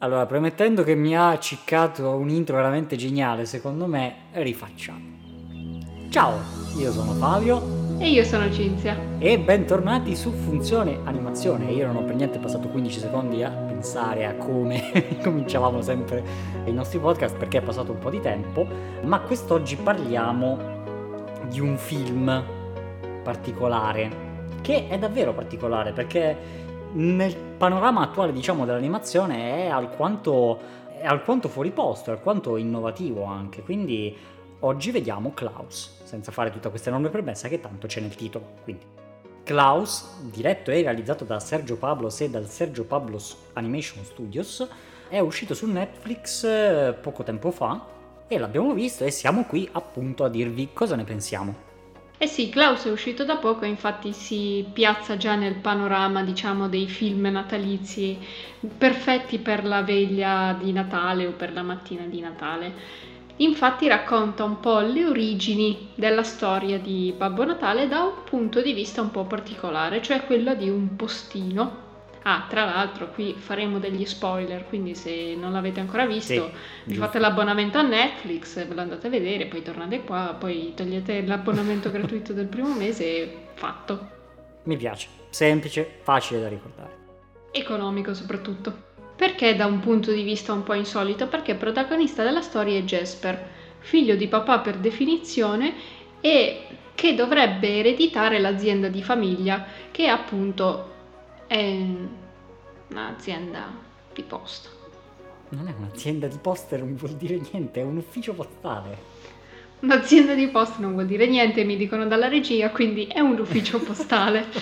Allora, premettendo che mi ha ciccato un intro veramente geniale, secondo me, rifacciamo. Ciao, io sono Fabio e io sono Cinzia. E bentornati su Funzione Animazione. Io non ho per niente passato 15 secondi a pensare a come cominciavamo sempre i nostri podcast perché è passato un po' di tempo, ma quest'oggi parliamo di un film particolare, che è davvero particolare perché nel panorama attuale diciamo dell'animazione è alquanto, è alquanto fuori posto, è alquanto innovativo anche, quindi oggi vediamo Klaus senza fare tutta questa enorme premessa che tanto c'è nel titolo. Quindi, Klaus, diretto e realizzato da Sergio Pablos e dal Sergio Pablos Animation Studios, è uscito su Netflix eh, poco tempo fa e l'abbiamo visto e siamo qui appunto a dirvi cosa ne pensiamo. Eh sì, Klaus è uscito da poco infatti si piazza già nel panorama, diciamo, dei film natalizi perfetti per la veglia di Natale o per la mattina di Natale. Infatti racconta un po' le origini della storia di Babbo Natale da un punto di vista un po' particolare, cioè quello di un postino. Ah, tra l'altro qui faremo degli spoiler, quindi se non l'avete ancora visto, sì, vi giusto. fate l'abbonamento a Netflix, ve lo andate a vedere, poi tornate qua, poi togliete l'abbonamento gratuito del primo mese e fatto. Mi piace, semplice, facile da ricordare. Economico soprattutto. Perché da un punto di vista un po' insolito? Perché il protagonista della storia è Jasper, figlio di papà per definizione e che dovrebbe ereditare l'azienda di famiglia, che appunto è un'azienda di posta. Non è un'azienda di posta, non vuol dire niente, è un ufficio postale. Un'azienda di posta non vuol dire niente, mi dicono dalla regia, quindi è un ufficio postale.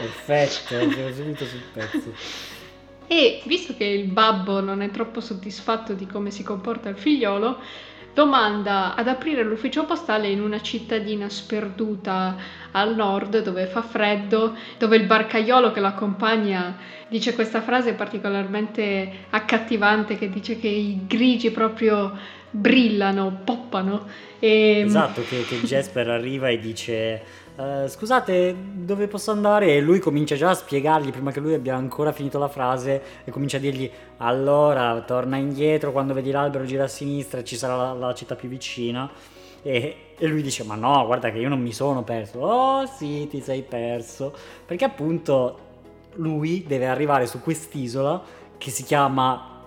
Perfetto, siamo subito sul pezzo. E visto che il babbo non è troppo soddisfatto di come si comporta il figliolo, domanda ad aprire l'ufficio postale in una cittadina sperduta al nord dove fa freddo, dove il barcaiolo che lo accompagna dice questa frase particolarmente accattivante che dice che i grigi proprio brillano, poppano. E... Esatto, che, che Jasper arriva e dice Uh, scusate, dove posso andare? E lui comincia già a spiegargli prima che lui abbia ancora finito la frase e comincia a dirgli allora torna indietro quando vedi l'albero gira a sinistra e ci sarà la, la città più vicina. E, e, lui dice ma no, guarda che io non mi sono perso. Oh sì, ti sei perso. Perché appunto lui deve arrivare su quest'isola che si chiama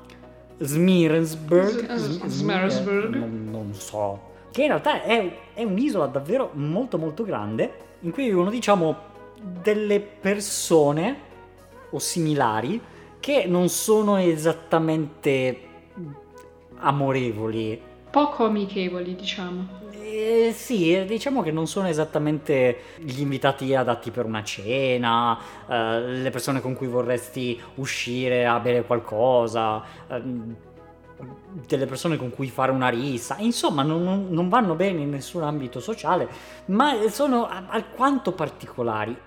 Smirensburg. Smirensburg. Non, non so che in realtà è, è un'isola davvero molto molto grande in cui vivono diciamo delle persone o similari che non sono esattamente amorevoli. Poco amichevoli, diciamo. Eh, sì, diciamo che non sono esattamente gli invitati adatti per una cena, eh, le persone con cui vorresti uscire a bere qualcosa. Eh, delle persone con cui fare una rissa, insomma non, non vanno bene in nessun ambito sociale, ma sono alquanto particolari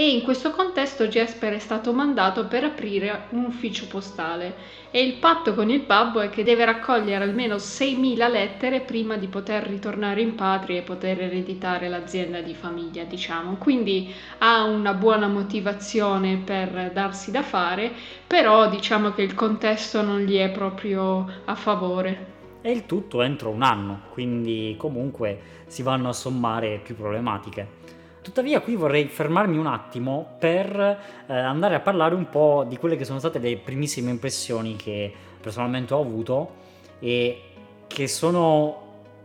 e in questo contesto Jasper è stato mandato per aprire un ufficio postale e il patto con il babbo è che deve raccogliere almeno 6.000 lettere prima di poter ritornare in patria e poter ereditare l'azienda di famiglia, diciamo. Quindi ha una buona motivazione per darsi da fare, però diciamo che il contesto non gli è proprio a favore. E il tutto entro un anno, quindi comunque si vanno a sommare più problematiche. Tuttavia qui vorrei fermarmi un attimo per eh, andare a parlare un po' di quelle che sono state le primissime impressioni che personalmente ho avuto e che sono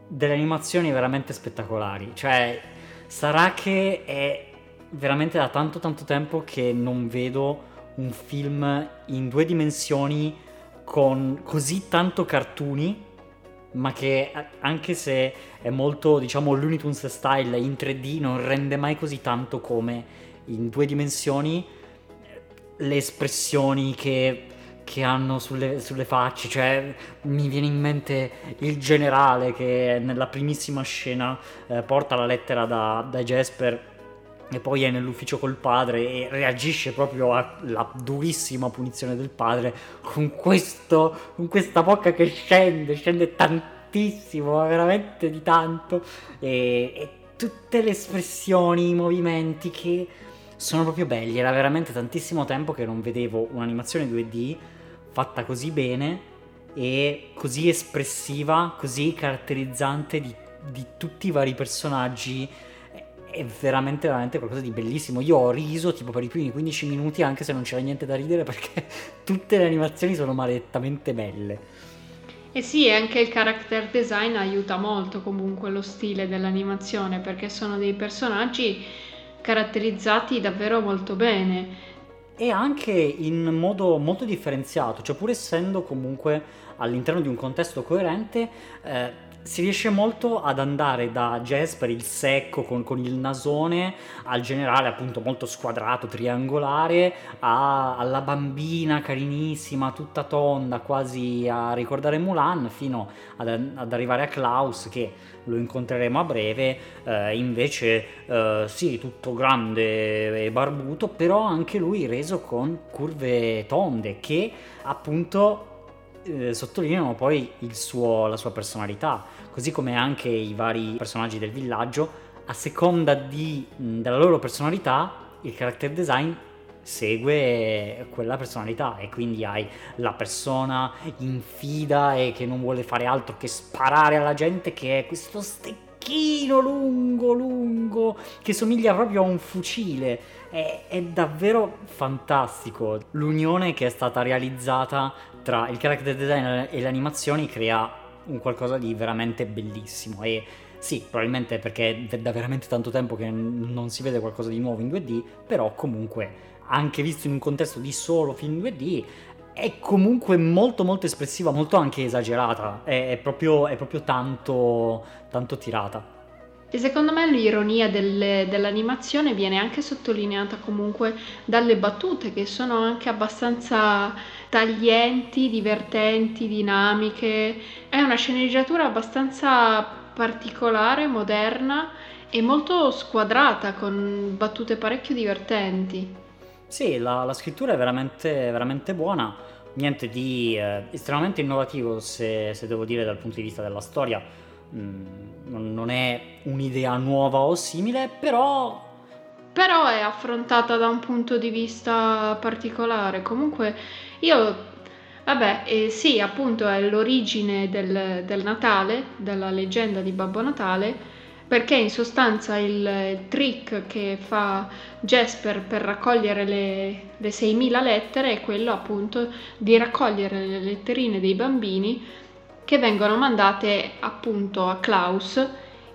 delle animazioni veramente spettacolari. Cioè, sarà che è veramente da tanto tanto tempo che non vedo un film in due dimensioni con così tanto cartoni ma che anche se è molto, diciamo, Looney Tunes style in 3D, non rende mai così tanto come in due dimensioni le espressioni che, che hanno sulle, sulle, facce, cioè mi viene in mente il generale che nella primissima scena eh, porta la lettera da, da Jasper e poi è nell'ufficio col padre e reagisce proprio alla durissima punizione del padre con, questo, con questa bocca che scende, scende tantissimo, veramente di tanto e, e tutte le espressioni, i movimenti che sono proprio belli. Era veramente tantissimo tempo che non vedevo un'animazione 2D fatta così bene e così espressiva, così caratterizzante di, di tutti i vari personaggi è veramente veramente qualcosa di bellissimo. Io ho riso tipo per i primi 15 minuti anche se non c'era niente da ridere perché tutte le animazioni sono maledettamente belle. E sì, anche il character design aiuta molto comunque lo stile dell'animazione perché sono dei personaggi caratterizzati davvero molto bene. E anche in modo molto differenziato, cioè pur essendo comunque all'interno di un contesto coerente, eh, si riesce molto ad andare da Jasper il secco con, con, il nasone al generale appunto molto squadrato, triangolare, a, alla bambina carinissima, tutta tonda, quasi a ricordare Mulan, fino ad, ad arrivare a Klaus che lo incontreremo a breve, eh, invece eh, sì, tutto grande e barbuto, però anche lui reso con curve tonde che appunto eh, sottolineano poi suo, la sua personalità, così come anche i vari personaggi del villaggio, a seconda di, della loro personalità, il character design segue quella personalità e quindi hai la persona infida e che non vuole fare altro che sparare alla gente che è questo stecchino lungo lungo che somiglia proprio a un fucile. È, è davvero fantastico. L'unione che è stata realizzata tra il character design e le animazioni crea un qualcosa di veramente bellissimo e sì, probabilmente perché è da veramente tanto tempo che non si vede qualcosa di nuovo in 2D, però comunque anche visto in un contesto di solo film 2D è comunque molto molto espressiva, molto anche esagerata, è, è, proprio, è proprio tanto, tanto tirata. E secondo me l'ironia delle, dell'animazione viene anche sottolineata comunque dalle battute che sono anche abbastanza taglienti, divertenti, dinamiche. È una sceneggiatura abbastanza particolare, moderna e molto squadrata con battute parecchio divertenti. Sì, la, la scrittura è veramente, veramente buona, niente di eh, estremamente innovativo se, se devo dire dal punto di vista della storia Mm, non è un'idea nuova o simile, però... Però è affrontata da un punto di vista particolare. Comunque io Vabbè, eh, sì, appunto è l'origine del, del, Natale, della leggenda di Babbo Natale, perché in sostanza il trick che fa Jasper per raccogliere le, le 6.000 lettere è quello appunto di raccogliere le letterine dei bambini che vengono mandate appunto a Klaus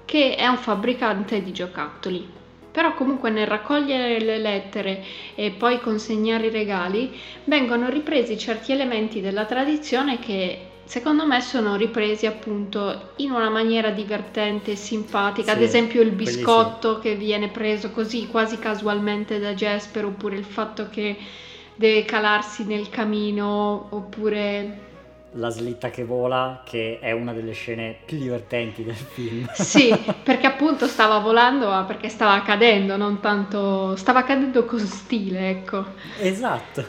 che è un fabbricante di giocattoli. Però comunque nel raccogliere le lettere e poi consegnare i regali vengono ripresi certi elementi della tradizione che secondo me sono ripresi appunto in una maniera divertente e simpatica, sì, ad esempio il biscotto sì. che viene preso così quasi casualmente da Jasper oppure il fatto che deve calarsi nel camino oppure la slitta che vola, che è una delle scene più divertenti del film. Sì, perché appunto stava volando, ma perché stava cadendo, non tanto... stava cadendo con stile, ecco. Esatto.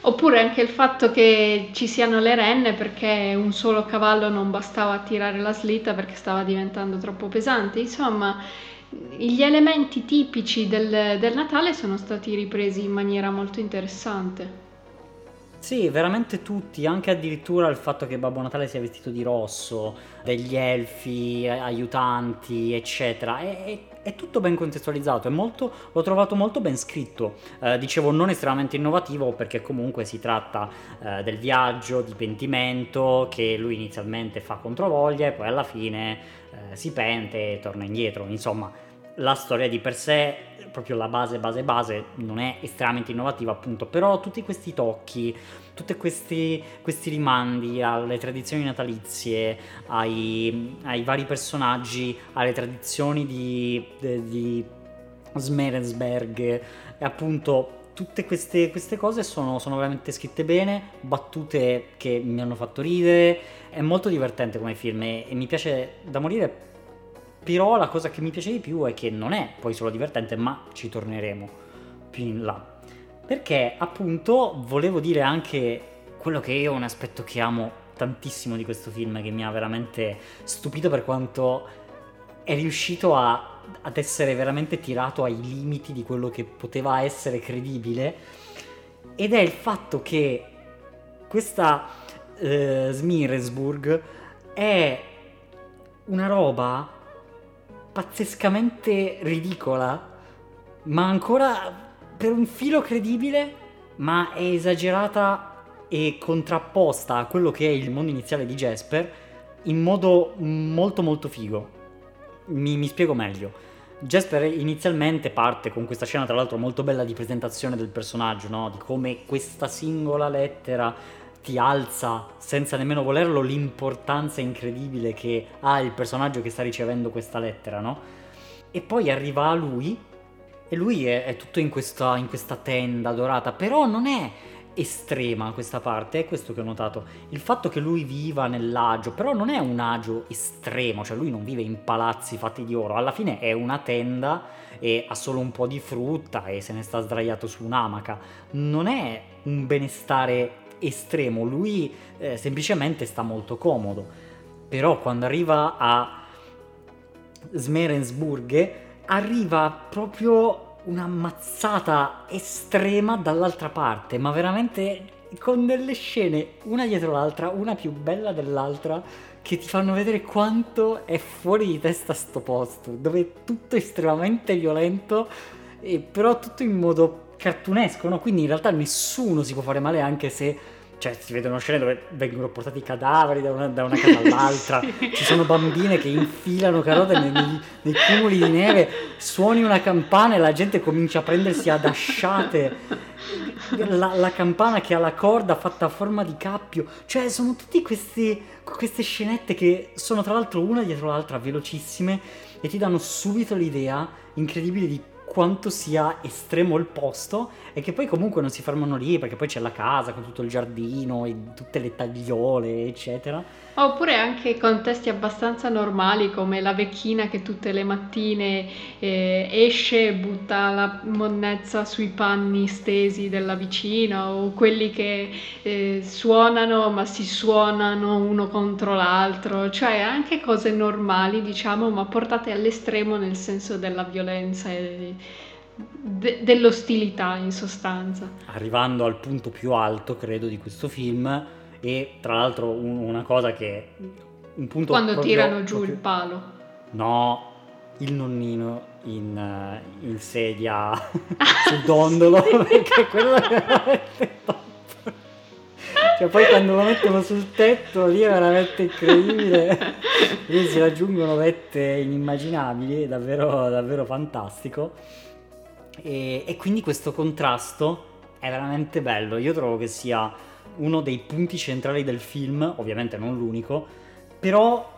Oppure anche il fatto che ci siano le renne perché un solo cavallo non bastava a tirare la slitta perché stava diventando troppo pesante. Insomma, gli elementi tipici del, del Natale sono stati ripresi in maniera molto interessante. Sì, veramente tutti, anche addirittura il fatto che Babbo Natale sia vestito di rosso, degli elfi, aiutanti, eccetera, è, è, è tutto ben contestualizzato, molto, l'ho trovato molto ben scritto. Eh, dicevo non estremamente innovativo perché comunque si tratta eh, del viaggio di pentimento che lui inizialmente fa controvoglia e poi alla fine eh, si pente e torna indietro. Insomma, la storia di per sé proprio la base, base, base, non è estremamente innovativa appunto, però tutti questi tocchi, tutti questi, questi rimandi alle tradizioni natalizie, ai, ai, vari personaggi, alle tradizioni di, di, Smerensberg e appunto tutte queste, queste cose sono, sono, veramente scritte bene, battute che mi hanno fatto ridere, è molto divertente come film e, e mi piace da morire però la cosa che mi piace di più è che non è poi solo divertente, ma ci torneremo più in là. Perché appunto volevo dire anche quello che io è un aspetto che amo tantissimo di questo film, che mi ha veramente stupito per quanto è riuscito a, ad essere veramente tirato ai limiti di quello che poteva essere credibile ed è il fatto che questa eh, Smirensburg è una roba pazzescamente ridicola, ma ancora per un filo credibile, ma è esagerata e contrapposta a quello che è il mondo iniziale di Jasper in modo molto molto figo. Mi, mi spiego meglio. Jasper inizialmente parte con questa scena, tra l'altro molto bella di presentazione del personaggio, no? di come questa singola lettera ti alza senza nemmeno volerlo l'importanza incredibile che ha il personaggio che sta ricevendo questa lettera, no? E poi arriva a lui e lui è, è tutto in questa, in questa tenda dorata, però non è estrema questa parte, è questo che ho notato. Il fatto che lui viva nell'agio, però non è un agio estremo, cioè lui non vive in palazzi fatti di oro, alla fine è una tenda e ha solo un po' di frutta e se ne sta sdraiato su un'amaca. Non è un benestare estremo, lui eh, semplicemente sta molto comodo. Però quando arriva a Smerensburg arriva proprio una mazzata estrema dall'altra parte, ma veramente con delle scene una dietro l'altra, una più bella dell'altra, che ti fanno vedere quanto è fuori di testa sto posto, dove è tutto estremamente violento, e però tutto in modo cartunesco, no? Quindi in realtà nessuno si può fare male anche se cioè si vedono scene dove vengono portati i cadaveri da una, da una casa all'altra, sì. ci sono bambine che infilano carote nei, nei, nei, cumuli di neve, suoni una campana e la gente comincia a prendersi ad asciate. La, la campana che ha la corda fatta a forma di cappio, cioè sono tutte queste scenette che sono tra l'altro una dietro l'altra velocissime e ti danno subito l'idea incredibile di quanto sia estremo il posto e che poi comunque non si fermano lì perché poi c'è la casa con tutto il giardino e tutte le tagliole eccetera. Oppure anche contesti abbastanza normali come la vecchina che tutte le mattine eh, esce e butta la monnezza sui panni stesi della vicina o quelli che eh, suonano ma si suonano uno contro l'altro, cioè anche cose normali diciamo ma portate all'estremo nel senso della violenza e de- dell'ostilità in sostanza. Arrivando al punto più alto credo di questo film e tra l'altro un, una cosa che un punto quando proprio, tirano giù proprio... il palo no il nonnino in, uh, in sedia sul dondolo sì. perché quello è veramente top cioè poi quando lo mettono sul tetto lì è veramente incredibile lì si raggiungono vette inimmaginabili davvero, davvero fantastico e, e quindi questo contrasto è veramente bello. Io trovo che sia uno dei punti centrali del film, ovviamente non l'unico, però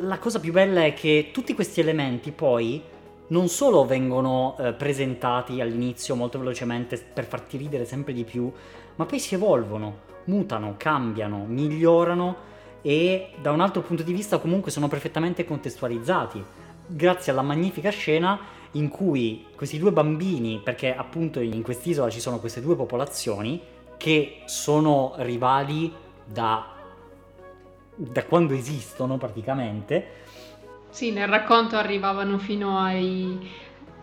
la cosa più bella è che tutti questi elementi poi non solo vengono eh, presentati all'inizio molto velocemente per farti ridere sempre di più, ma poi si evolvono, mutano, cambiano, migliorano e da un altro punto di vista comunque sono perfettamente contestualizzati, grazie alla magnifica scena in cui questi due bambini, perché appunto in quest'isola ci sono queste due popolazioni, che sono rivali da, da quando esistono praticamente. Sì, nel racconto arrivavano fino ai,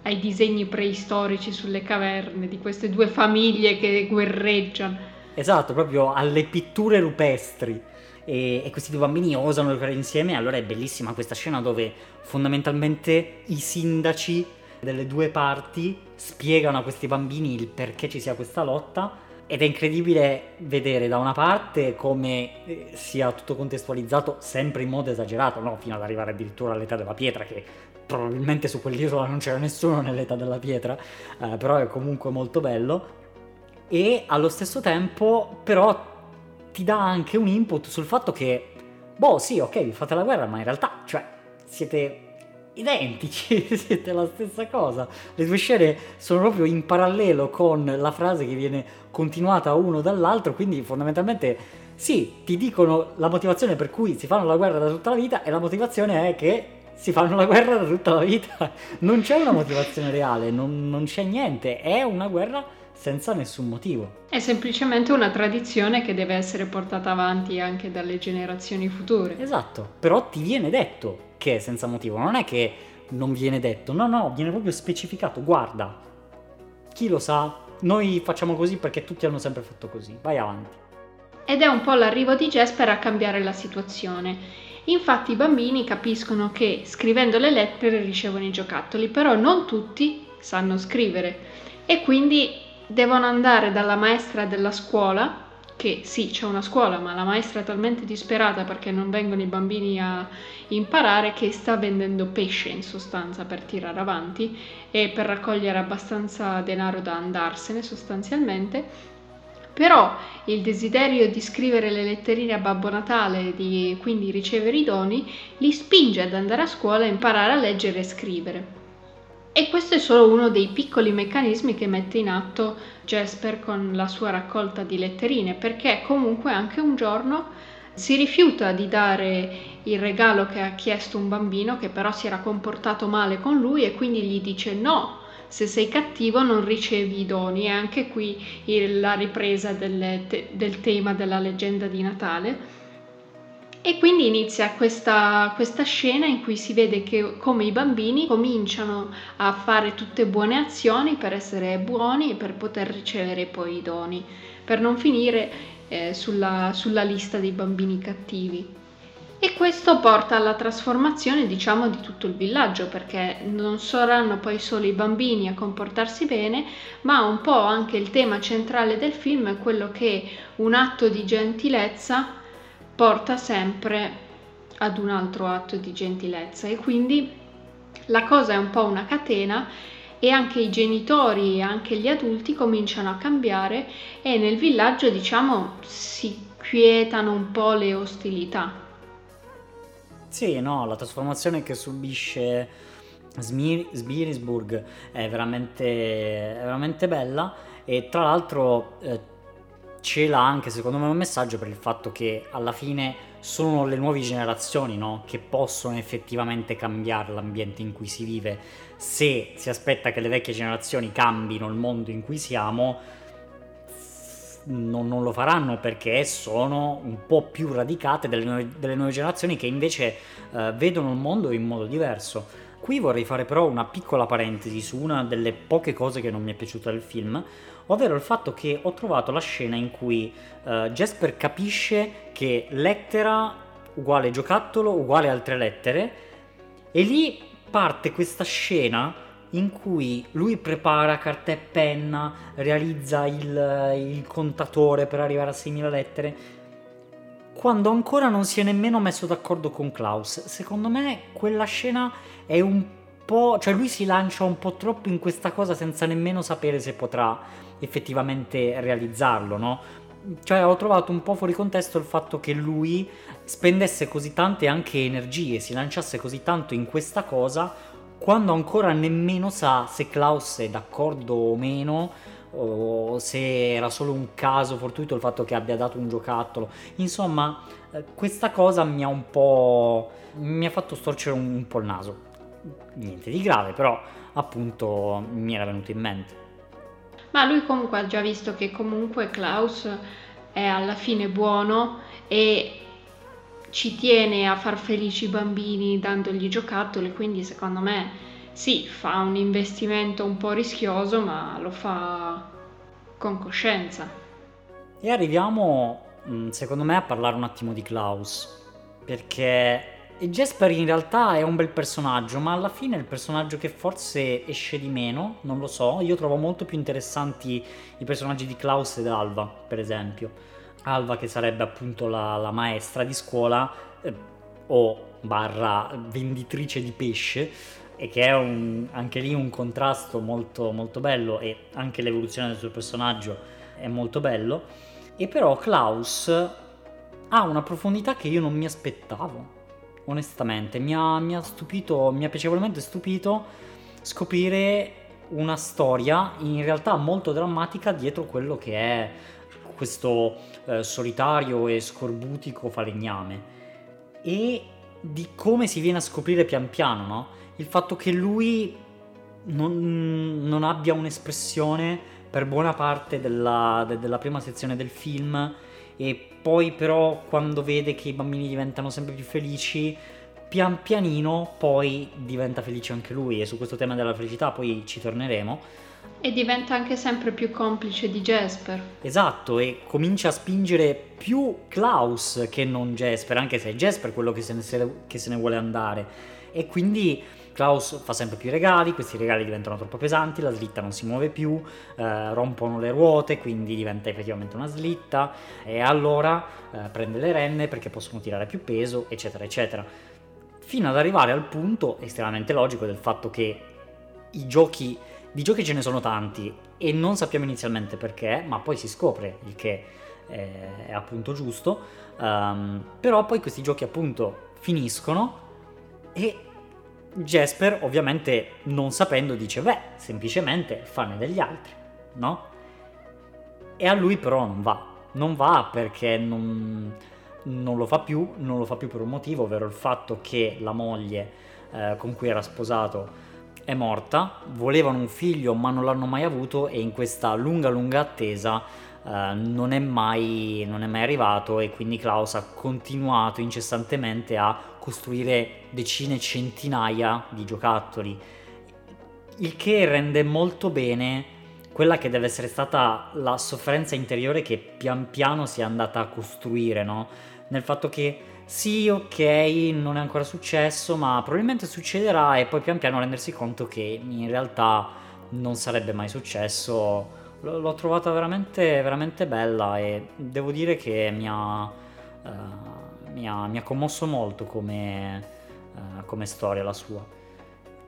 ai disegni preistorici sulle caverne di queste due famiglie che guerreggiano. Esatto, proprio alle pitture rupestri. E, e, questi due bambini osano giocare insieme. Allora è bellissima questa scena dove fondamentalmente i sindaci delle due parti spiegano a questi bambini il perché ci sia questa lotta ed è incredibile vedere da una parte come eh, sia tutto contestualizzato sempre in modo esagerato, no? fino ad arrivare addirittura all'età della pietra, che probabilmente su quell'isola non c'era nessuno nell'età della pietra, eh, però è comunque molto bello. E allo stesso tempo, però, ti dà anche un input sul fatto che, boh, sì, ok, vi fate la guerra, ma in realtà, cioè, siete identici, siete la stessa cosa. Le due scene sono proprio in parallelo con la frase che viene continuata uno dall'altro, quindi fondamentalmente sì, ti dicono la motivazione per cui si fanno la guerra da tutta la vita e la motivazione è che si fanno la guerra da tutta la vita. Non c'è una motivazione reale, non, non c'è niente, è una guerra senza nessun motivo. È semplicemente una tradizione che deve essere portata avanti anche dalle generazioni future. Esatto, però ti viene detto perché senza motivo, non è che non viene detto, no, no, viene proprio specificato, guarda, chi lo sa, noi facciamo così perché tutti hanno sempre fatto così, vai avanti. Ed è un po' l'arrivo di Jasper a cambiare la situazione. Infatti i bambini capiscono che scrivendo le lettere ricevono i giocattoli, però non tutti sanno scrivere e quindi devono andare dalla maestra della scuola che sì, c'è una scuola, ma la maestra è talmente disperata perché non vengono i bambini a imparare che sta vendendo pesce in sostanza per tirare avanti e per raccogliere abbastanza denaro da andarsene sostanzialmente. Però il desiderio di scrivere le letterine a Babbo Natale e quindi ricevere i doni li spinge ad andare a scuola e imparare a leggere e scrivere. E questo è solo uno dei piccoli meccanismi che mette in atto Jasper con la sua raccolta di letterine, perché comunque anche un giorno si rifiuta di dare il regalo che ha chiesto un bambino che però si era comportato male con lui e quindi gli dice no, se sei cattivo non ricevi i doni. E anche qui la ripresa del, del tema della leggenda di Natale e quindi inizia questa, questa, scena in cui si vede che come i bambini cominciano a fare tutte buone azioni per essere buoni e per poter ricevere poi i doni, per non finire eh, sulla, sulla lista dei bambini cattivi. E questo porta alla trasformazione, diciamo, di tutto il villaggio, perché non saranno poi solo i bambini a comportarsi bene, ma un po' anche il tema centrale del film è quello che un atto di gentilezza porta sempre ad un altro atto di gentilezza e quindi la cosa è un po' una catena e anche i genitori e anche gli adulti cominciano a cambiare e nel villaggio diciamo si quietano un po' le ostilità. Sì, no, la trasformazione che subisce Smir- Sbirisburg è veramente, è veramente bella e tra l'altro eh, cela anche secondo me un messaggio per il fatto che alla fine sono le nuove generazioni no? che possono effettivamente cambiare l'ambiente in cui si vive. Se si aspetta che le vecchie generazioni cambino il mondo in cui siamo, non, non lo faranno perché sono un po' più radicate delle nuove, delle nuove generazioni che invece eh, vedono il mondo in modo diverso. Qui vorrei fare però una piccola parentesi su una delle poche cose che non mi è piaciuta del film, ovvero il fatto che ho trovato la scena in cui uh, Jasper capisce che lettera uguale giocattolo uguale altre lettere e lì parte questa scena in cui lui prepara carta e penna, realizza il, il contatore per arrivare a 6.000 lettere, quando ancora non si è nemmeno messo d'accordo con Klaus. Secondo me quella scena è un po'... cioè lui si lancia un po' troppo in questa cosa senza nemmeno sapere se potrà effettivamente realizzarlo, no? Cioè ho trovato un po' fuori contesto il fatto che lui spendesse così tante anche energie, si lanciasse così tanto in questa cosa quando ancora nemmeno sa se Klaus è d'accordo o meno o se era solo un caso fortuito il fatto che abbia dato un giocattolo. Insomma, eh, questa cosa mi ha un po' mi ha fatto storcere un, un po' il naso. Niente di grave, però appunto mi era venuto in mente. Ma lui comunque ha già visto che comunque Klaus è alla fine buono e ci tiene a far felici i bambini dandogli giocattoli, quindi secondo me sì, fa un investimento un po' rischioso, ma lo fa con coscienza. E arriviamo, mm, secondo me, a parlare un attimo di Klaus, perché e Jasper in realtà è un bel personaggio, ma alla fine è il personaggio che forse esce di meno, non lo so. Io trovo molto più interessanti i personaggi di Klaus ed Alva, per esempio. Alva che sarebbe appunto la, la maestra di scuola eh, o barra venditrice di pesce e che è un, anche lì un contrasto molto, molto bello e anche l'evoluzione del suo personaggio è molto bello. E però Klaus ha una profondità che io non mi aspettavo onestamente. Mi ha, mi ha stupito, mi ha piacevolmente stupito scoprire una storia in realtà molto drammatica dietro quello che è questo eh, solitario e scorbutico falegname e di come si viene a scoprire pian piano, no? Il fatto che lui non, non abbia un'espressione per buona parte della, de, della prima sezione del film e poi però quando vede che i bambini diventano sempre più felici pian pianino poi diventa felice anche lui e su questo tema della felicità poi ci torneremo. E diventa anche sempre più complice di Jasper. Esatto, e comincia a spingere più Klaus che non Jasper, anche se è Jasper quello che se ne, che se ne vuole andare. E quindi Klaus fa sempre più regali, questi regali diventano troppo pesanti, la slitta non si muove più, eh, rompono le ruote, quindi diventa effettivamente una slitta e allora eh, prende le renne perché possono tirare più peso, eccetera, eccetera. Fino ad arrivare al punto estremamente logico del fatto che i giochi, di giochi ce ne sono tanti e non sappiamo inizialmente perché, ma poi si scopre il che è appunto giusto, um, però poi questi giochi appunto finiscono e Jasper ovviamente non sapendo dice beh semplicemente fanne degli altri, no? E a lui però non va, non va perché non, non lo fa più, non lo fa più per un motivo, ovvero il fatto che la moglie eh, con cui era sposato è morta, volevano un figlio ma non l'hanno mai avuto e in questa lunga lunga attesa eh, non, è mai, non è mai arrivato e quindi Klaus ha continuato incessantemente a costruire decine, centinaia di giocattoli, il che rende molto bene quella che deve essere stata la sofferenza interiore che pian piano si è andata a costruire, no? Nel fatto che sì, ok, non è ancora successo, ma probabilmente succederà e poi pian piano rendersi conto che in realtà non sarebbe mai successo l'ho trovata veramente, veramente bella e devo dire che mi ha, uh, mi ha, mi ha commosso molto come, uh, come storia la sua.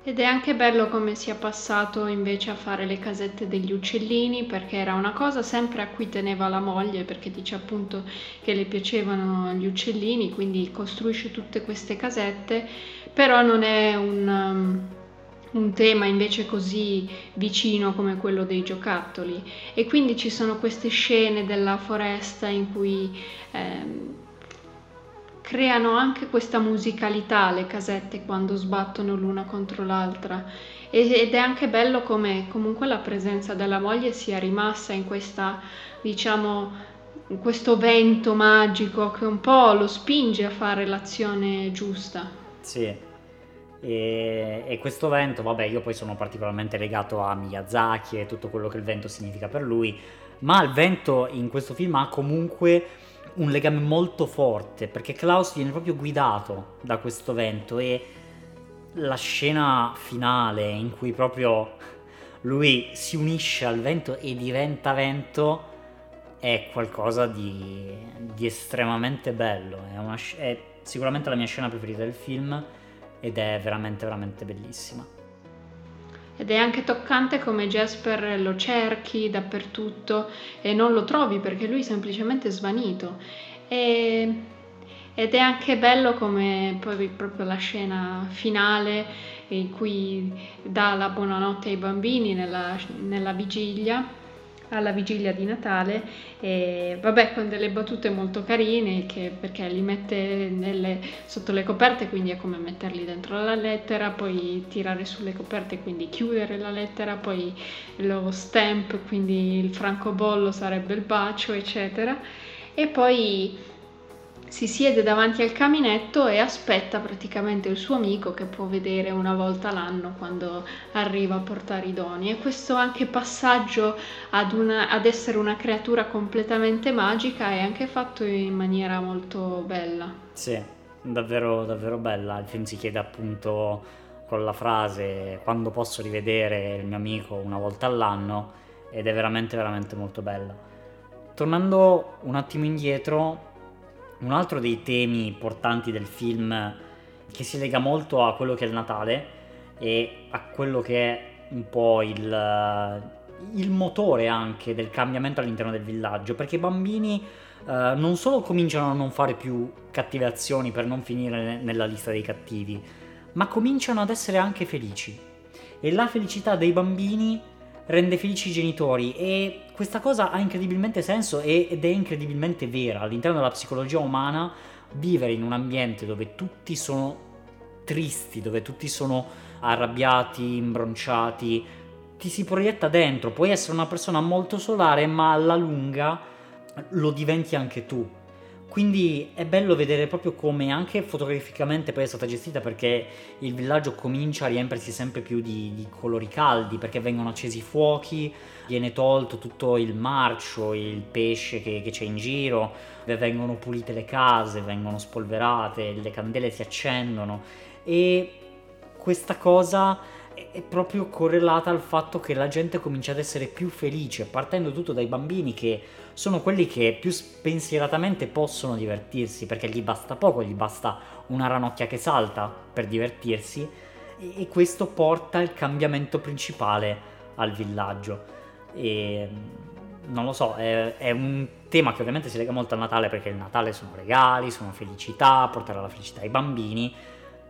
Ed è anche bello come sia passato invece a fare le casette degli uccellini perché era una cosa sempre a cui teneva la moglie perché dice appunto che le piacevano gli uccellini, quindi costruisce tutte queste casette, però non è un, um, un tema invece così vicino come quello dei giocattoli e quindi ci sono queste scene della foresta in cui ehm, creano anche questa musicalità le casette quando sbattono l'una contro l'altra ed è anche bello come comunque la presenza della moglie sia rimasta in questa diciamo questo vento magico che un po' lo spinge a fare l'azione giusta. Sì, e, e, questo vento, vabbè, io poi sono particolarmente legato a Miyazaki e tutto quello che il vento significa per lui, ma il vento in questo film ha comunque un legame molto forte perché Klaus viene proprio guidato da questo vento e la scena finale in cui proprio lui si unisce al vento e diventa vento è qualcosa di, di estremamente bello, è, una, è sicuramente la mia scena preferita del film ed è veramente veramente bellissima. Ed è anche toccante come Jasper lo cerchi dappertutto e non lo trovi perché lui è semplicemente svanito. E, ed è anche bello come poi proprio la scena finale in cui dà la buonanotte ai bambini nella, nella vigilia alla vigilia di Natale e vabbè con delle battute molto carine che, perché li mette nelle, sotto le coperte quindi è come metterli dentro la lettera poi tirare sulle coperte quindi chiudere la lettera poi lo stamp quindi il francobollo sarebbe il bacio eccetera. E poi si siede davanti al caminetto e aspetta praticamente il suo amico che può vedere una volta l'anno quando arriva a portare i doni. E questo anche passaggio ad, una, ad essere una creatura completamente magica è anche fatto in maniera molto bella. Sì, davvero, davvero bella. Il film si chiede appunto con la frase quando posso rivedere il mio amico una volta all'anno ed è veramente, veramente molto bella. Tornando un attimo indietro, un altro dei temi portanti del film che si lega molto a quello che è il Natale e a quello che è un po' il, il motore anche del cambiamento all'interno del villaggio, perché i bambini uh, non solo cominciano a non fare più cattive azioni per non finire nella lista dei cattivi, ma cominciano ad essere anche felici. E la felicità dei bambini rende felici i genitori. E questa cosa ha incredibilmente senso ed è incredibilmente vera. All'interno della psicologia umana vivere in un ambiente dove tutti sono tristi, dove tutti sono arrabbiati, imbronciati, ti si proietta dentro, puoi essere una persona molto solare ma alla lunga lo diventi anche tu. Quindi è bello vedere proprio come anche fotograficamente poi è stata gestita perché il villaggio comincia a riempiersi sempre più di, di colori caldi perché vengono accesi i fuochi, viene tolto tutto il marcio, il pesce che, che c'è in giro, vengono pulite le case, vengono spolverate, le candele si accendono. E questa cosa è proprio correlata al fatto che la gente comincia ad essere più felice, partendo tutto dai bambini che sono quelli che più spensieratamente possono divertirsi, perché gli basta poco, gli basta una ranocchia che salta per divertirsi, e questo porta il cambiamento principale al villaggio. E non lo so, è, è, un tema che ovviamente si lega molto al Natale perché il Natale sono regali, sono felicità, portare la felicità ai bambini,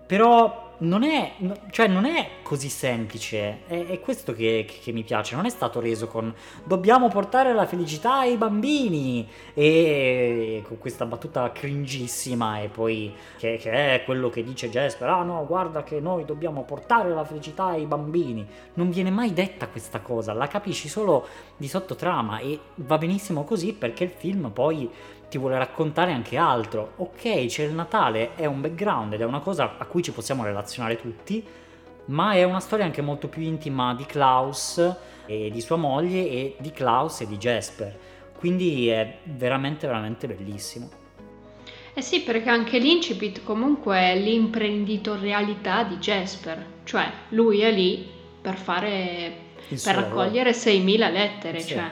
però non è, cioè non è così semplice, è, è questo che, che, mi piace, non è stato reso con dobbiamo portare la felicità ai bambini e con questa battuta cringissima e poi che, che è quello che dice Jasper, ah no guarda che noi dobbiamo portare la felicità ai bambini, non viene mai detta questa cosa, la capisci solo di sottotrama e va benissimo così perché il film poi ti vuole raccontare anche altro. Ok, c'è il Natale, è un background ed è una cosa a cui ci possiamo relazionare tutti, ma è una storia anche molto più intima di Klaus e di sua moglie e di Klaus e di Jasper. Quindi è veramente, veramente bellissimo. Eh sì, perché anche l'incipit comunque è l'imprenditorialità di Jasper, cioè lui è lì per fare per raccogliere 6.000 lettere, sì. cioè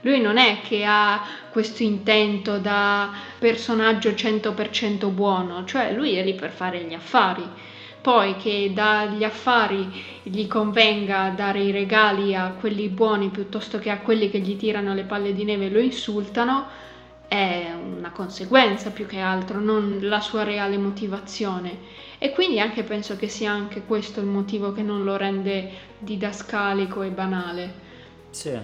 lui non è che ha questo intento da personaggio 100% buono, cioè lui è lì per fare gli affari. Poi che dagli affari gli convenga dare i regali a quelli buoni piuttosto che a quelli che gli tirano le palle di neve e lo insultano, è una conseguenza più che altro, non la sua reale motivazione. E quindi anche penso che sia anche questo il motivo che non lo rende didascalico e banale. Sì.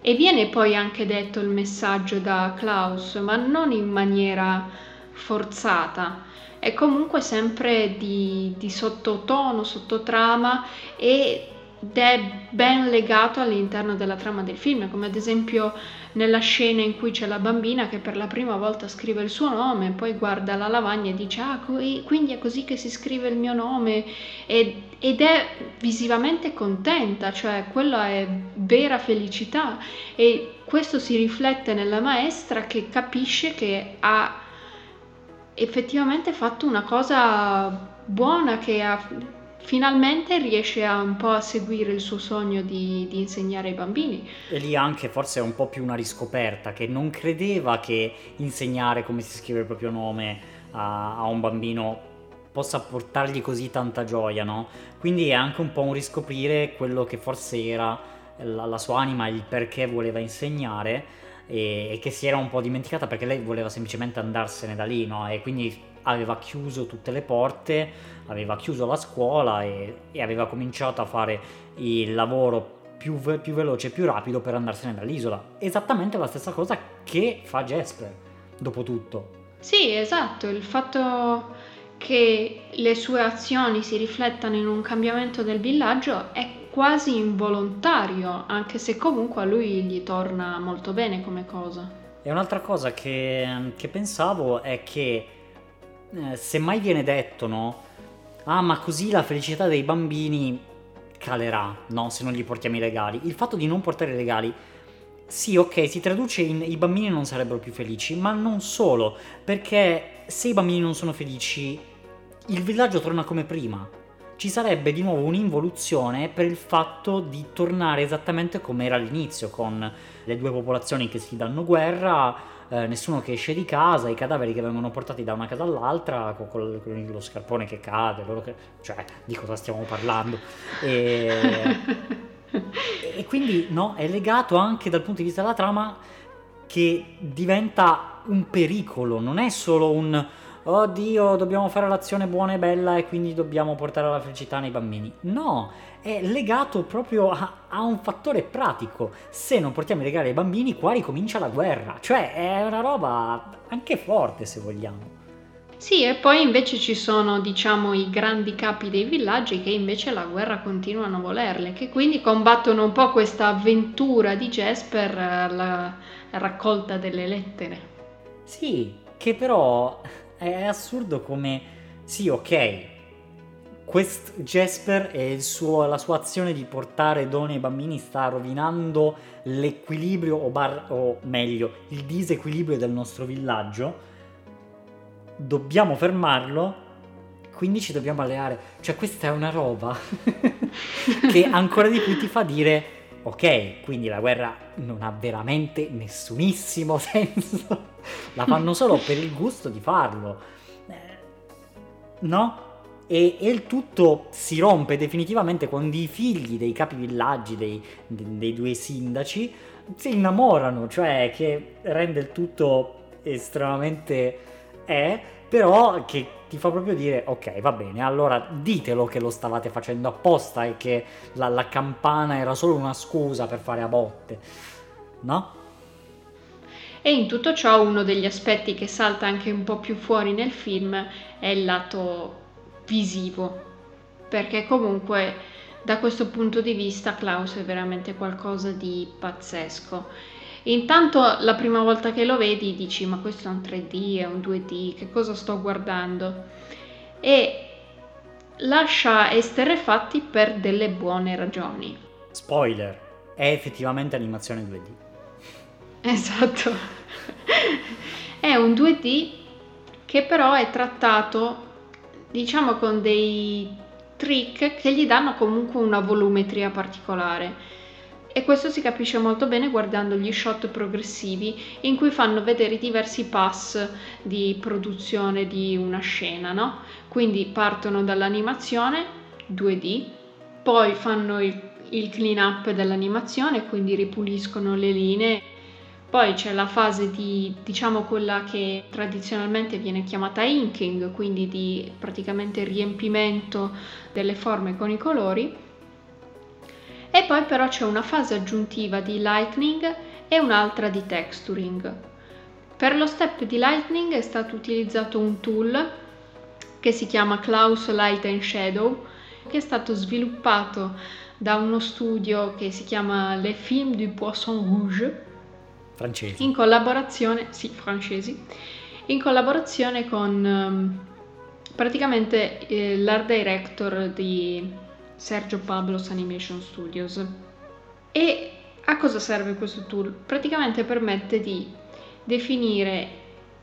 E viene poi anche detto il messaggio da Klaus, ma non in maniera forzata, è comunque sempre di, di sottotono, sottotrama ed è ben legato all'interno della trama del film, come ad esempio nella scena in cui c'è la bambina che per la prima volta scrive il suo nome, poi guarda la lavagna e dice ah quindi è così che si scrive il mio nome ed, ed è visivamente contenta, cioè quella è vera felicità. E questo si riflette nella maestra che capisce che ha effettivamente fatto una cosa buona che ha finalmente riesce a un po' a seguire il suo sogno di, di, insegnare ai bambini. E lì anche forse è un po' più una riscoperta, che non credeva che insegnare come si scrive il proprio nome a, a un bambino possa portargli così tanta gioia, no? Quindi è anche un po' un riscoprire quello che forse era la, la sua anima, il perché voleva insegnare e, e, che si era un po' dimenticata perché lei voleva semplicemente andarsene da lì, no? E quindi aveva chiuso tutte le porte, aveva chiuso la scuola e, e aveva cominciato a fare il lavoro più, ve- più veloce più rapido per andarsene dall'isola. Esattamente la stessa cosa che fa Jasper, dopo tutto. Sì, esatto, il fatto che le sue azioni si riflettano in un cambiamento del villaggio è quasi involontario, anche se comunque a lui gli torna molto bene come cosa. E un'altra cosa che, che pensavo è che eh, se mai viene detto, no? Ah, ma così la felicità dei bambini calerà, no? Se non gli portiamo i regali. Il fatto di non portare i regali, sì, ok, si traduce in i bambini non sarebbero più felici, ma non solo, perché se i bambini non sono felici, il villaggio torna come prima. Ci sarebbe di nuovo un'involuzione per il fatto di tornare esattamente come era all'inizio, con le due popolazioni che si danno guerra, eh, nessuno che esce di casa, i cadaveri che vengono portati da una casa all'altra, con, con, con lo scarpone che cade, che, cioè di cosa stiamo parlando. E, e quindi no, è legato anche dal punto di vista della trama che diventa un pericolo, non è solo un oddio dobbiamo fare l'azione buona e bella e quindi dobbiamo portare la felicità nei bambini. No, è legato proprio a, a, un fattore pratico. Se non portiamo i regali ai bambini, qua ricomincia la guerra. Cioè, è una roba anche forte, se vogliamo. Sì, e poi invece ci sono, diciamo, i grandi capi dei villaggi che invece la guerra continuano a volerle, che quindi combattono un po' questa avventura di Jasper, la raccolta delle lettere. Sì, che però è assurdo come, sì, ok, quest Jasper e suo, la sua azione di portare donne e bambini sta rovinando l'equilibrio, o, bar, o meglio, il disequilibrio del nostro villaggio. Dobbiamo fermarlo quindi ci dobbiamo alleare. Cioè, questa è una roba che ancora di più ti fa dire: ok, quindi la guerra non ha veramente nessunissimo senso. la fanno solo per il gusto di farlo. Eh, no? E, e, il tutto si rompe definitivamente quando i figli dei capi villaggi, dei, dei due sindaci, si innamorano, cioè che rende il tutto estremamente... è, però che ti fa proprio dire ok va bene allora ditelo che lo stavate facendo apposta e che la, la campana era solo una scusa per fare a botte no? E in tutto ciò uno degli aspetti che salta anche un po' più fuori nel film è il lato visivo, perché comunque da questo punto di vista Klaus è veramente qualcosa di pazzesco. Intanto la prima volta che lo vedi dici ma questo è un 3D, è un 2D, che cosa sto guardando? E lascia esterrefatti per delle buone ragioni. Spoiler, è effettivamente animazione 2D. Esatto. è un 2D che però è trattato diciamo con dei trick che gli danno comunque una volumetria particolare. E questo si capisce molto bene guardando gli shot progressivi in cui fanno vedere i diversi pass di produzione di una scena, no? Quindi partono dall'animazione 2D, poi fanno il, il clean up dell'animazione, quindi ripuliscono le linee poi c'è la fase di, diciamo, quella che tradizionalmente viene chiamata inking, quindi di praticamente riempimento delle forme con i colori. E poi però c'è una fase aggiuntiva di lightning e un'altra di texturing. Per lo step di lightning è stato utilizzato un tool che si chiama Klaus Light and Shadow, che è stato sviluppato da uno studio che si chiama Les Films du Poisson Rouge Francesi. In collaborazione, sì, francesi, in collaborazione con um, praticamente eh, l'art director di Sergio Pablos Animation Studios. E a cosa serve questo tool? Praticamente permette di definire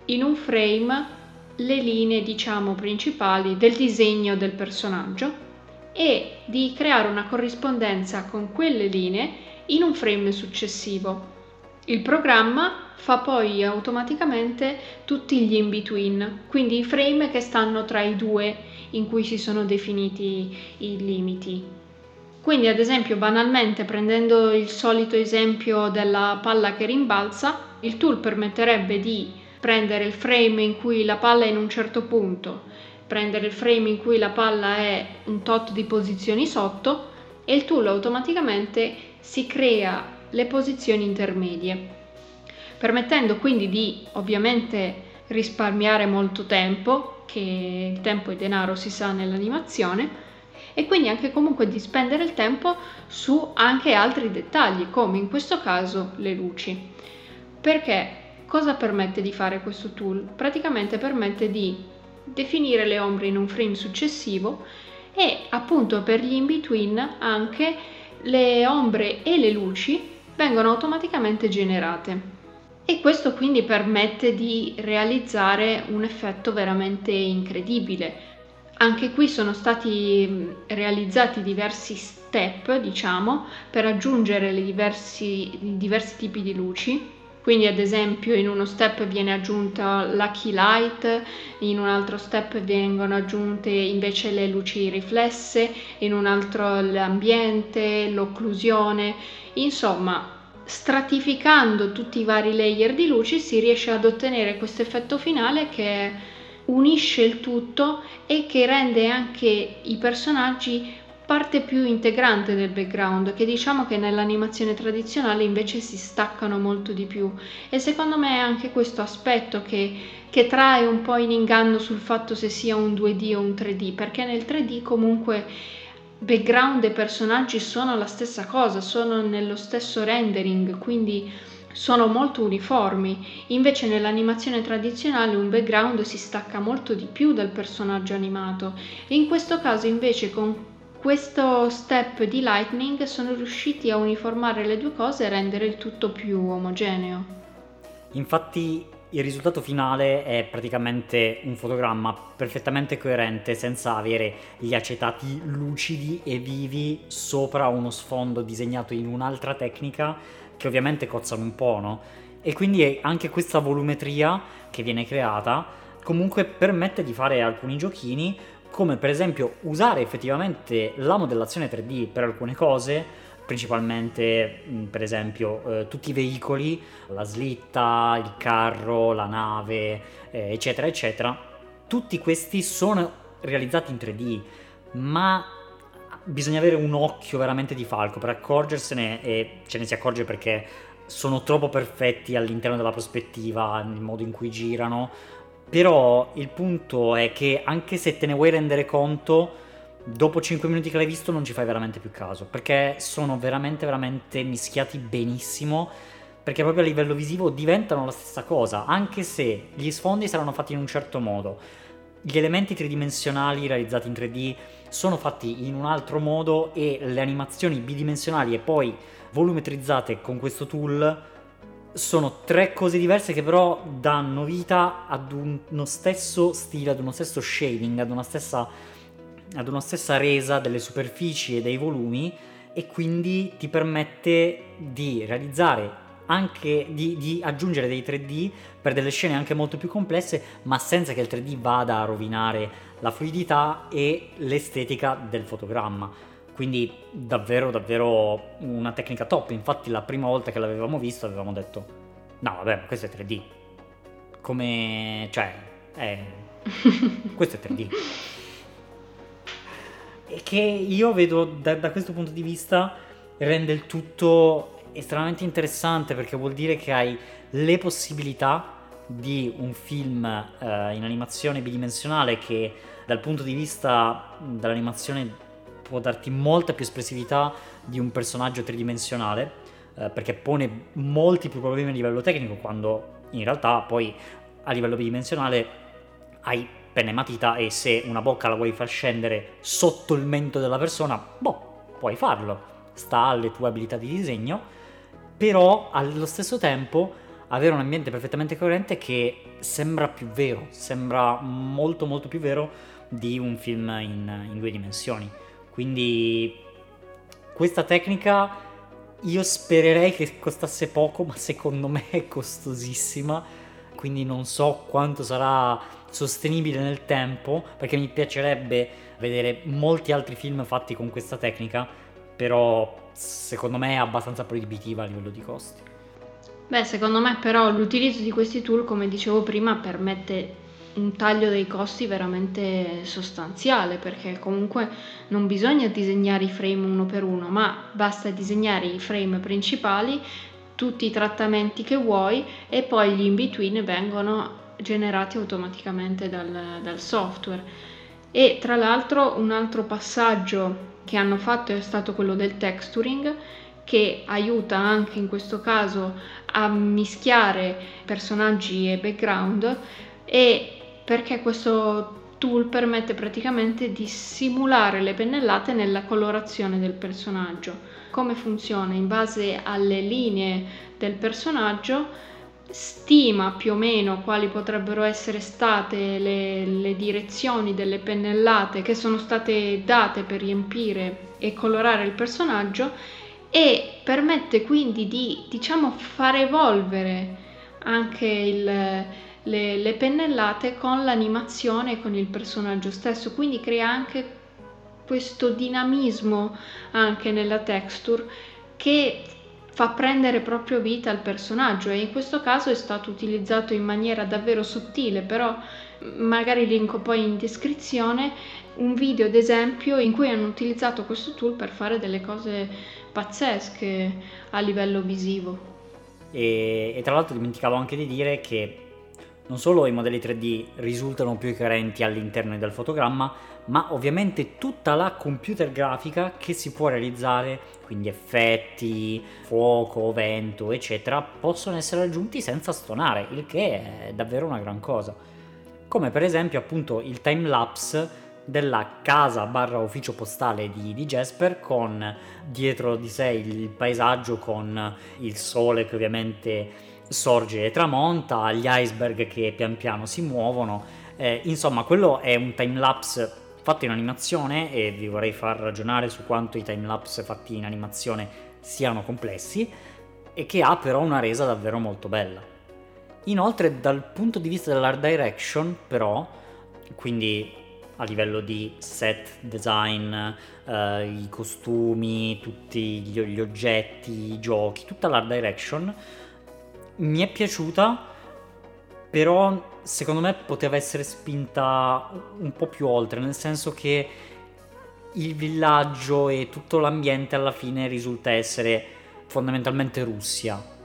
in un frame le linee, diciamo, principali del disegno del personaggio e di creare una corrispondenza con quelle linee in un frame successivo. Il programma fa poi automaticamente tutti gli in-between, quindi i frame che stanno tra i due in cui si sono definiti i limiti. Quindi ad esempio banalmente prendendo il solito esempio della palla che rimbalza, il tool permetterebbe di prendere il frame in cui la palla è in un certo punto, prendere il frame in cui la palla è un tot di posizioni sotto e il tool automaticamente si crea le posizioni intermedie, permettendo quindi di ovviamente risparmiare molto tempo, che il tempo è denaro si sa nell'animazione, e quindi anche comunque di spendere il tempo su anche altri dettagli, come in questo caso le luci. Perché cosa permette di fare questo tool? Praticamente permette di definire le ombre in un frame successivo e appunto per gli in-between anche le ombre e le luci vengono automaticamente generate. E questo quindi permette di realizzare un effetto veramente incredibile. Anche qui sono stati realizzati diversi step, diciamo, per aggiungere i diversi, diversi tipi di luci quindi ad esempio in uno step viene aggiunta la key light, in un altro step vengono aggiunte invece le luci riflesse, in un altro l'ambiente, l'occlusione, insomma stratificando tutti i vari layer di luci si riesce ad ottenere questo effetto finale che unisce il tutto e che rende anche i personaggi parte più integrante del background che diciamo che nell'animazione tradizionale invece si staccano molto di più. E secondo me è anche questo aspetto che, che trae un po' in inganno sul fatto se sia un 2D o un 3D perché nel 3D comunque background e personaggi sono la stessa cosa, sono nello stesso rendering, quindi sono molto uniformi, invece nell'animazione tradizionale un background si stacca molto di più dal personaggio animato in questo caso invece con questo step di Lightning sono riusciti a uniformare le due cose e rendere il tutto più omogeneo. Infatti il risultato finale è praticamente un fotogramma perfettamente coerente senza avere gli acetati lucidi e vivi sopra uno sfondo disegnato in un'altra tecnica che ovviamente cozzano un po', no? E quindi anche questa volumetria che viene creata comunque permette di fare alcuni giochini come per esempio usare effettivamente la modellazione 3D per alcune cose principalmente per esempio eh, tutti i veicoli, la slitta, il carro, la nave, eh, eccetera, eccetera. Tutti questi sono realizzati in 3D, ma bisogna avere un occhio veramente di falco per accorgersene e ce ne si accorge perché sono troppo perfetti all'interno della prospettiva, nel modo in cui girano. Però il punto è che anche se te ne vuoi rendere conto, dopo 5 minuti che l'hai visto non ci fai veramente più caso, perché sono veramente veramente mischiati benissimo, perché proprio a livello visivo diventano la stessa cosa, anche se gli sfondi saranno fatti in un certo modo. Gli elementi tridimensionali realizzati in 3D sono fatti in un altro modo e le animazioni bidimensionali e poi volumetrizzate con questo tool sono tre cose diverse che però danno vita ad uno stesso stile, ad uno stesso shading, ad una stessa ad una stessa resa delle superfici e dei volumi e quindi ti permette di realizzare anche di, di, aggiungere dei 3D per delle scene anche molto più complesse, ma senza che il 3D vada a rovinare la fluidità e l'estetica del fotogramma. Quindi davvero davvero una tecnica top. Infatti la prima volta che l'avevamo visto avevamo detto "No, vabbè, ma questo è 3D". Come cioè è questo è 3D che io vedo da, da, questo punto di vista rende il tutto estremamente interessante perché vuol dire che hai le possibilità di un film eh, in animazione bidimensionale che dal punto di vista dell'animazione può darti molta più espressività di un personaggio tridimensionale eh, perché pone molti più problemi a livello tecnico quando in realtà poi a livello bidimensionale hai penna e matita e se una bocca la vuoi far scendere sotto il mento della persona, boh, puoi farlo, sta alle tue abilità di disegno, però allo stesso tempo avere un ambiente perfettamente coerente che sembra più vero, sembra molto molto più vero di un film in, in due dimensioni. Quindi questa tecnica io spererei che costasse poco, ma secondo me è costosissima, quindi non so quanto sarà sostenibile nel tempo, perché mi piacerebbe vedere molti altri film fatti con questa tecnica, però secondo me è abbastanza proibitiva a livello di costi. Beh, secondo me però l'utilizzo di questi tool, come dicevo prima, permette un taglio dei costi veramente sostanziale perché comunque non bisogna disegnare i frame uno per uno, ma basta disegnare i frame principali, tutti i trattamenti che vuoi e poi gli in between vengono generati automaticamente dal, dal software. E tra l'altro un altro passaggio che hanno fatto è stato quello del texturing che aiuta anche in questo caso a mischiare personaggi e background e perché questo tool permette praticamente di simulare le pennellate nella colorazione del personaggio. Come funziona? In base alle linee del personaggio stima più o meno quali potrebbero essere state le, le, direzioni delle pennellate che sono state date per riempire e colorare il personaggio e permette quindi di diciamo far evolvere anche il, le, le pennellate con l'animazione e con il personaggio stesso quindi crea anche questo dinamismo anche nella texture che fa prendere proprio vita al personaggio e in questo caso è stato utilizzato in maniera davvero sottile, però magari linko poi in descrizione un video ad esempio in cui hanno utilizzato questo tool per fare delle cose pazzesche a livello visivo. E, e tra l'altro dimenticavo anche di dire che non solo i modelli 3D risultano più coerenti all'interno del fotogramma, ma ovviamente tutta la computer grafica che si può realizzare, quindi effetti, fuoco, vento, eccetera, possono essere aggiunti senza stonare, il che è davvero una gran cosa. Come per esempio appunto il time lapse della casa barra ufficio postale di, di, Jasper con dietro di sé il paesaggio con il sole che ovviamente sorge e tramonta, gli iceberg che pian piano si muovono, eh, insomma quello è un time lapse fatto in animazione e vi vorrei far ragionare su quanto i time lapse fatti in animazione siano complessi e che ha però una resa davvero molto bella. Inoltre dal punto di vista dell'art direction però, quindi a livello di set design, eh, i costumi, tutti gli, gli, oggetti, i giochi, tutta l'art direction mi è piaciuta, però secondo me poteva essere spinta un po' più oltre, nel senso che il villaggio e tutto l'ambiente alla fine risulta essere fondamentalmente Russia.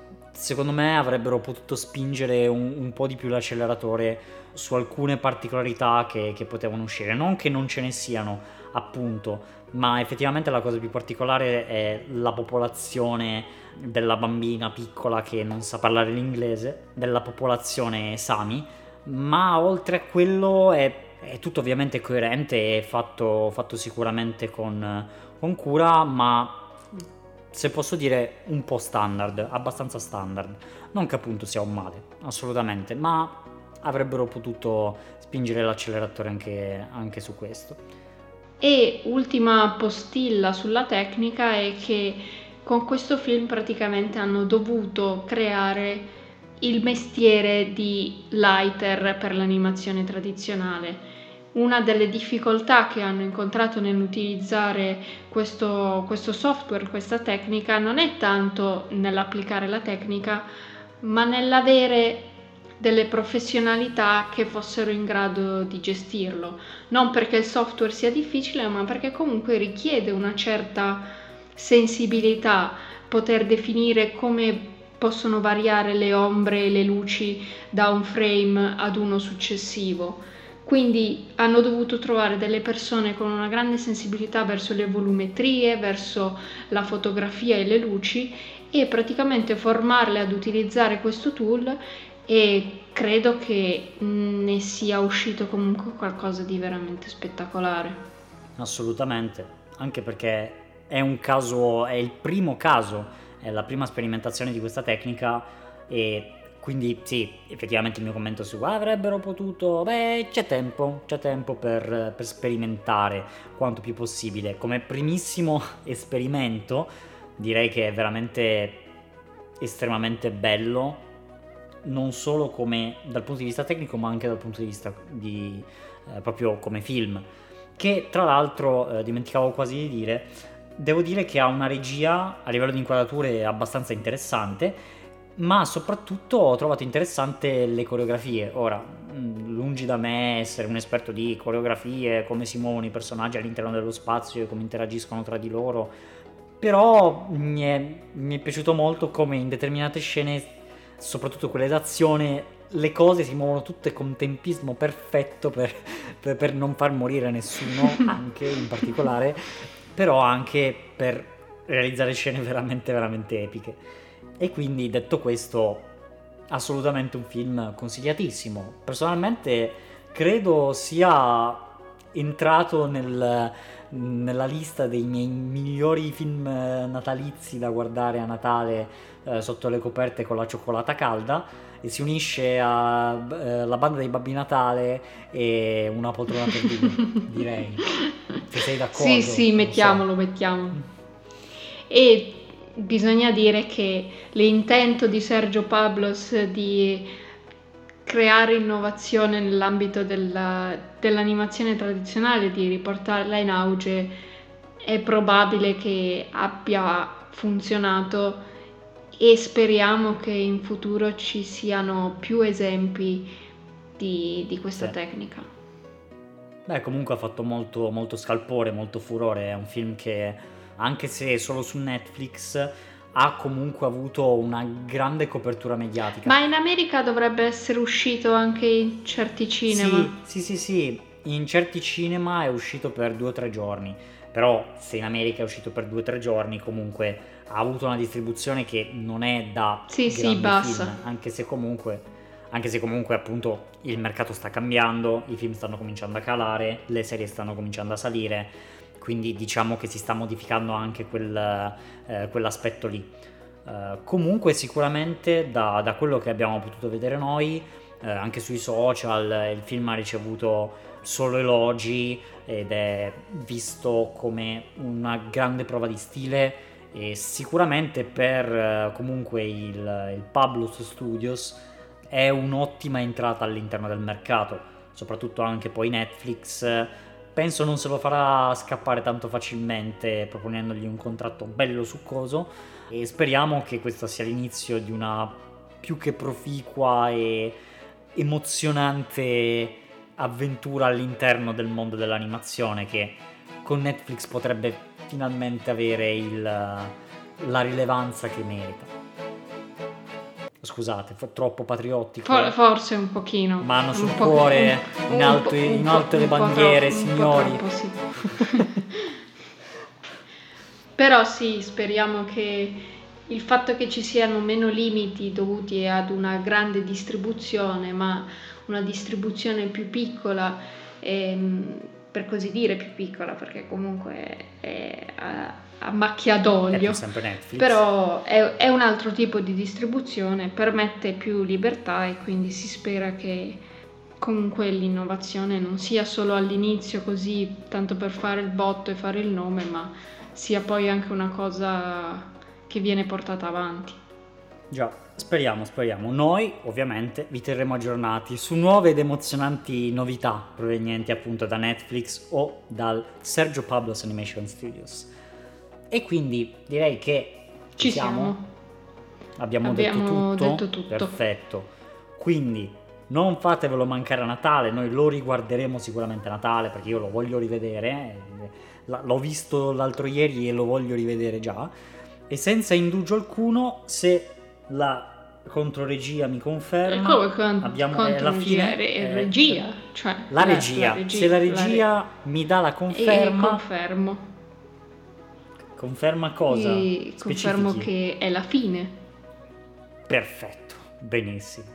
Secondo me avrebbero potuto spingere un, un po' di più l'acceleratore su alcune particolarità che, che potevano uscire. Non che non ce ne siano, appunto, ma effettivamente la cosa più particolare è la popolazione della bambina piccola che non sa parlare l'inglese, della popolazione Sami, ma oltre a quello è, è tutto ovviamente coerente e fatto, fatto sicuramente con, con cura, ma se posso dire un po' standard, abbastanza standard. Non che appunto sia un male, assolutamente, ma avrebbero potuto spingere l'acceleratore anche, anche su questo. E ultima postilla sulla tecnica è che con questo film praticamente hanno dovuto creare il mestiere di lighter per l'animazione tradizionale. Una delle difficoltà che hanno incontrato nell'utilizzare questo, questo software, questa tecnica, non è tanto nell'applicare la tecnica, ma nell'avere delle professionalità che fossero in grado di gestirlo. Non perché il software sia difficile, ma perché comunque richiede una certa sensibilità poter definire come possono variare le ombre e le luci da un frame ad uno successivo. Quindi hanno dovuto trovare delle persone con una grande sensibilità verso le volumetrie, verso la fotografia e le luci e praticamente formarle ad utilizzare questo tool e credo che ne sia uscito comunque qualcosa di veramente spettacolare. Assolutamente, anche perché è un caso, è il primo caso, è la prima sperimentazione di questa tecnica e quindi sì, effettivamente il mio commento su avrebbero potuto, beh c'è tempo, c'è tempo per, per sperimentare quanto più possibile. Come primissimo esperimento direi che è veramente estremamente bello non solo come, dal punto di vista tecnico ma anche dal punto di vista di, eh, proprio come film che tra l'altro eh, dimenticavo quasi di dire devo dire che ha una regia a livello di inquadrature abbastanza interessante ma soprattutto ho trovato interessante le coreografie ora mm, lungi da me essere un esperto di coreografie come si muovono i personaggi all'interno dello spazio e come interagiscono tra di loro però mi è, mi è piaciuto molto come in determinate scene soprattutto quelle d'azione, le cose si muovono tutte con tempismo perfetto per, per, per non far morire nessuno, anche in particolare, però anche per realizzare scene veramente, veramente epiche. E quindi detto questo, assolutamente un film consigliatissimo. Personalmente credo sia entrato nel, nella lista dei miei migliori film natalizi da guardare a Natale eh, sotto le coperte con la cioccolata calda e si unisce alla eh, banda dei Babbi Natale e una poltrona per due, direi. Se sei d'accordo. Sì, sì, mettiamolo, so. mettiamolo. E bisogna dire che l'intento di Sergio Pablos di creare innovazione nell'ambito della, dell'animazione tradizionale, di riportarla in auge, è probabile che abbia funzionato e speriamo che in futuro ci siano più esempi di, di questa sì. tecnica. Beh, comunque ha fatto molto, molto scalpore, molto furore, è un film che anche se solo su Netflix ha comunque avuto una grande copertura mediatica. Ma in America dovrebbe essere uscito anche in certi cinema. Sì, sì, sì, sì, in certi cinema è uscito per due o tre giorni, però se in America è uscito per due o tre giorni comunque ha avuto una distribuzione che non è da Sì, sì, bassa. film, anche se comunque anche se comunque appunto il mercato sta cambiando, i film stanno cominciando a calare, le serie stanno cominciando a salire, quindi diciamo che si sta modificando anche quel, eh, quell'aspetto lì. Uh, comunque sicuramente da, da, quello che abbiamo potuto vedere noi, eh, anche sui social, il film ha ricevuto solo elogi ed è visto come una grande prova di stile e sicuramente per eh, comunque il, il Pablos Studios è un'ottima entrata all'interno del mercato, soprattutto anche poi Netflix. Penso non se lo farà scappare tanto facilmente proponendogli un contratto bello succoso e speriamo che questo sia l'inizio di una più che proficua e emozionante avventura all'interno del mondo dell'animazione che con Netflix potrebbe finalmente avere il, la rilevanza che merita. Scusate, troppo patriottico. forse un pochino. Mano sul cuore, un, in alto, un, in alto le bandiere, troppo, signori. Troppo, sì. Però sì, speriamo che il fatto che ci siano meno limiti dovuti ad una grande distribuzione, ma una distribuzione più piccola, ehm, per così dire più piccola, perché comunque è a, a macchia d'olio, però è, è, un altro tipo di distribuzione, permette più libertà e quindi si spera che comunque l'innovazione non sia solo all'inizio così tanto per fare il botto e fare il nome, ma sia poi anche una cosa che viene portata avanti. Già, speriamo, speriamo. Noi ovviamente vi terremo aggiornati su nuove ed emozionanti novità provenienti appunto da Netflix o dal Sergio Pablos Animation Studios. E quindi direi che ci siamo. siamo. Abbiamo, Abbiamo detto, tutto. detto tutto. Perfetto. Quindi non fatevelo mancare a Natale, noi lo riguarderemo sicuramente a Natale perché io lo voglio rivedere, eh. l'ho visto l'altro ieri e lo voglio rivedere già. E senza indugio alcuno, se la controregia mi conferma. Come con, abbiamo alla fine eh, regia, cioè la regia. la regia. Se la regia la re... mi dà la conferma, confermo. Conferma cosa? E confermo che è la fine. Perfetto, benissimo.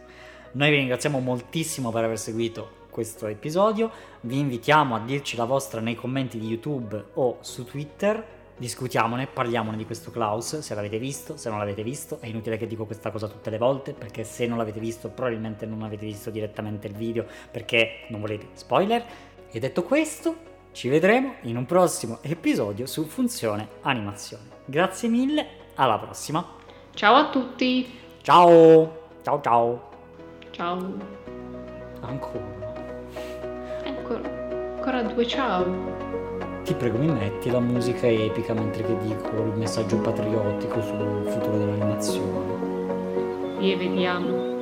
Noi vi ringraziamo moltissimo per aver seguito questo episodio. Vi invitiamo a dirci la vostra nei commenti di YouTube o su Twitter discutiamone, parliamone di questo Klaus, se l'avete visto, se non l'avete visto, è inutile che dico questa cosa tutte le volte, perché se non l'avete visto probabilmente non avete visto direttamente il video, perché non volete spoiler. E detto questo, ci vedremo in un prossimo episodio su Funzione Animazione. Grazie mille, alla prossima. Ciao a tutti. Ciao. Ciao ciao. Ciao. Ancora. Ancora. Ancora due ciao. Ti prego mi metti la musica epica mentre che dico il messaggio patriottico sul futuro dell'animazione. E vediamo.